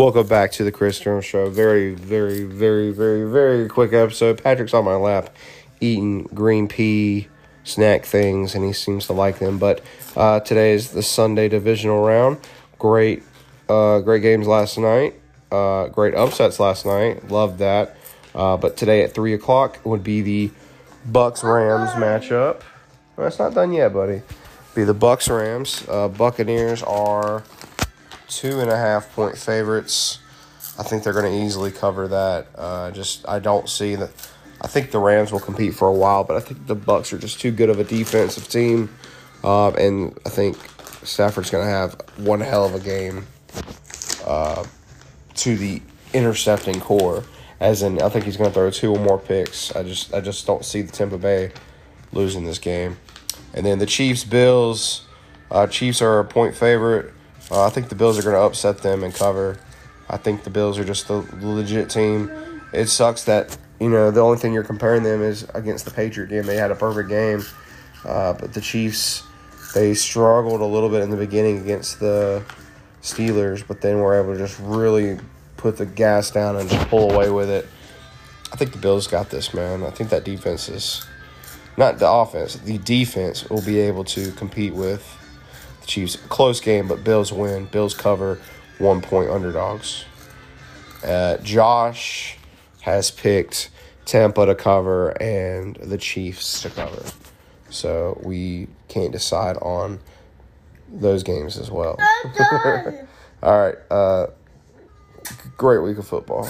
Welcome back to the Chris Jones Show. Very, very, very, very, very quick episode. Patrick's on my lap eating green pea snack things, and he seems to like them. But uh, today is the Sunday divisional round. Great, uh, great games last night. Uh, great upsets last night. Loved that. Uh, but today at three o'clock would be the Bucks Rams matchup. Well, it's not done yet, buddy. Be the Bucks Rams. Uh, Buccaneers are two and a half point favorites. I think they're going to easily cover that. Uh, just I don't see that. I think the Rams will compete for a while, but I think the Bucks are just too good of a defensive team, uh, and I think Stafford's going to have one hell of a game uh, to the intercepting core. As in, I think he's going to throw two or more picks. I just I just don't see the Tampa Bay losing this game. And then the Chiefs Bills. Uh, Chiefs are a point favorite. Uh, I think the Bills are going to upset them and cover. I think the Bills are just the legit team. It sucks that you know the only thing you're comparing them is against the Patriot game. They had a perfect game, uh, but the Chiefs they struggled a little bit in the beginning against the Steelers, but then were able to just really put the gas down and just pull away with it. I think the Bills got this, man. I think that defense is not the offense. The defense will be able to compete with the Chiefs. Close game, but Bills win. Bills cover one point underdogs. Uh, Josh has picked Tampa to cover and the Chiefs to cover. So we can't decide on those games as well. All right. Uh, great week of football.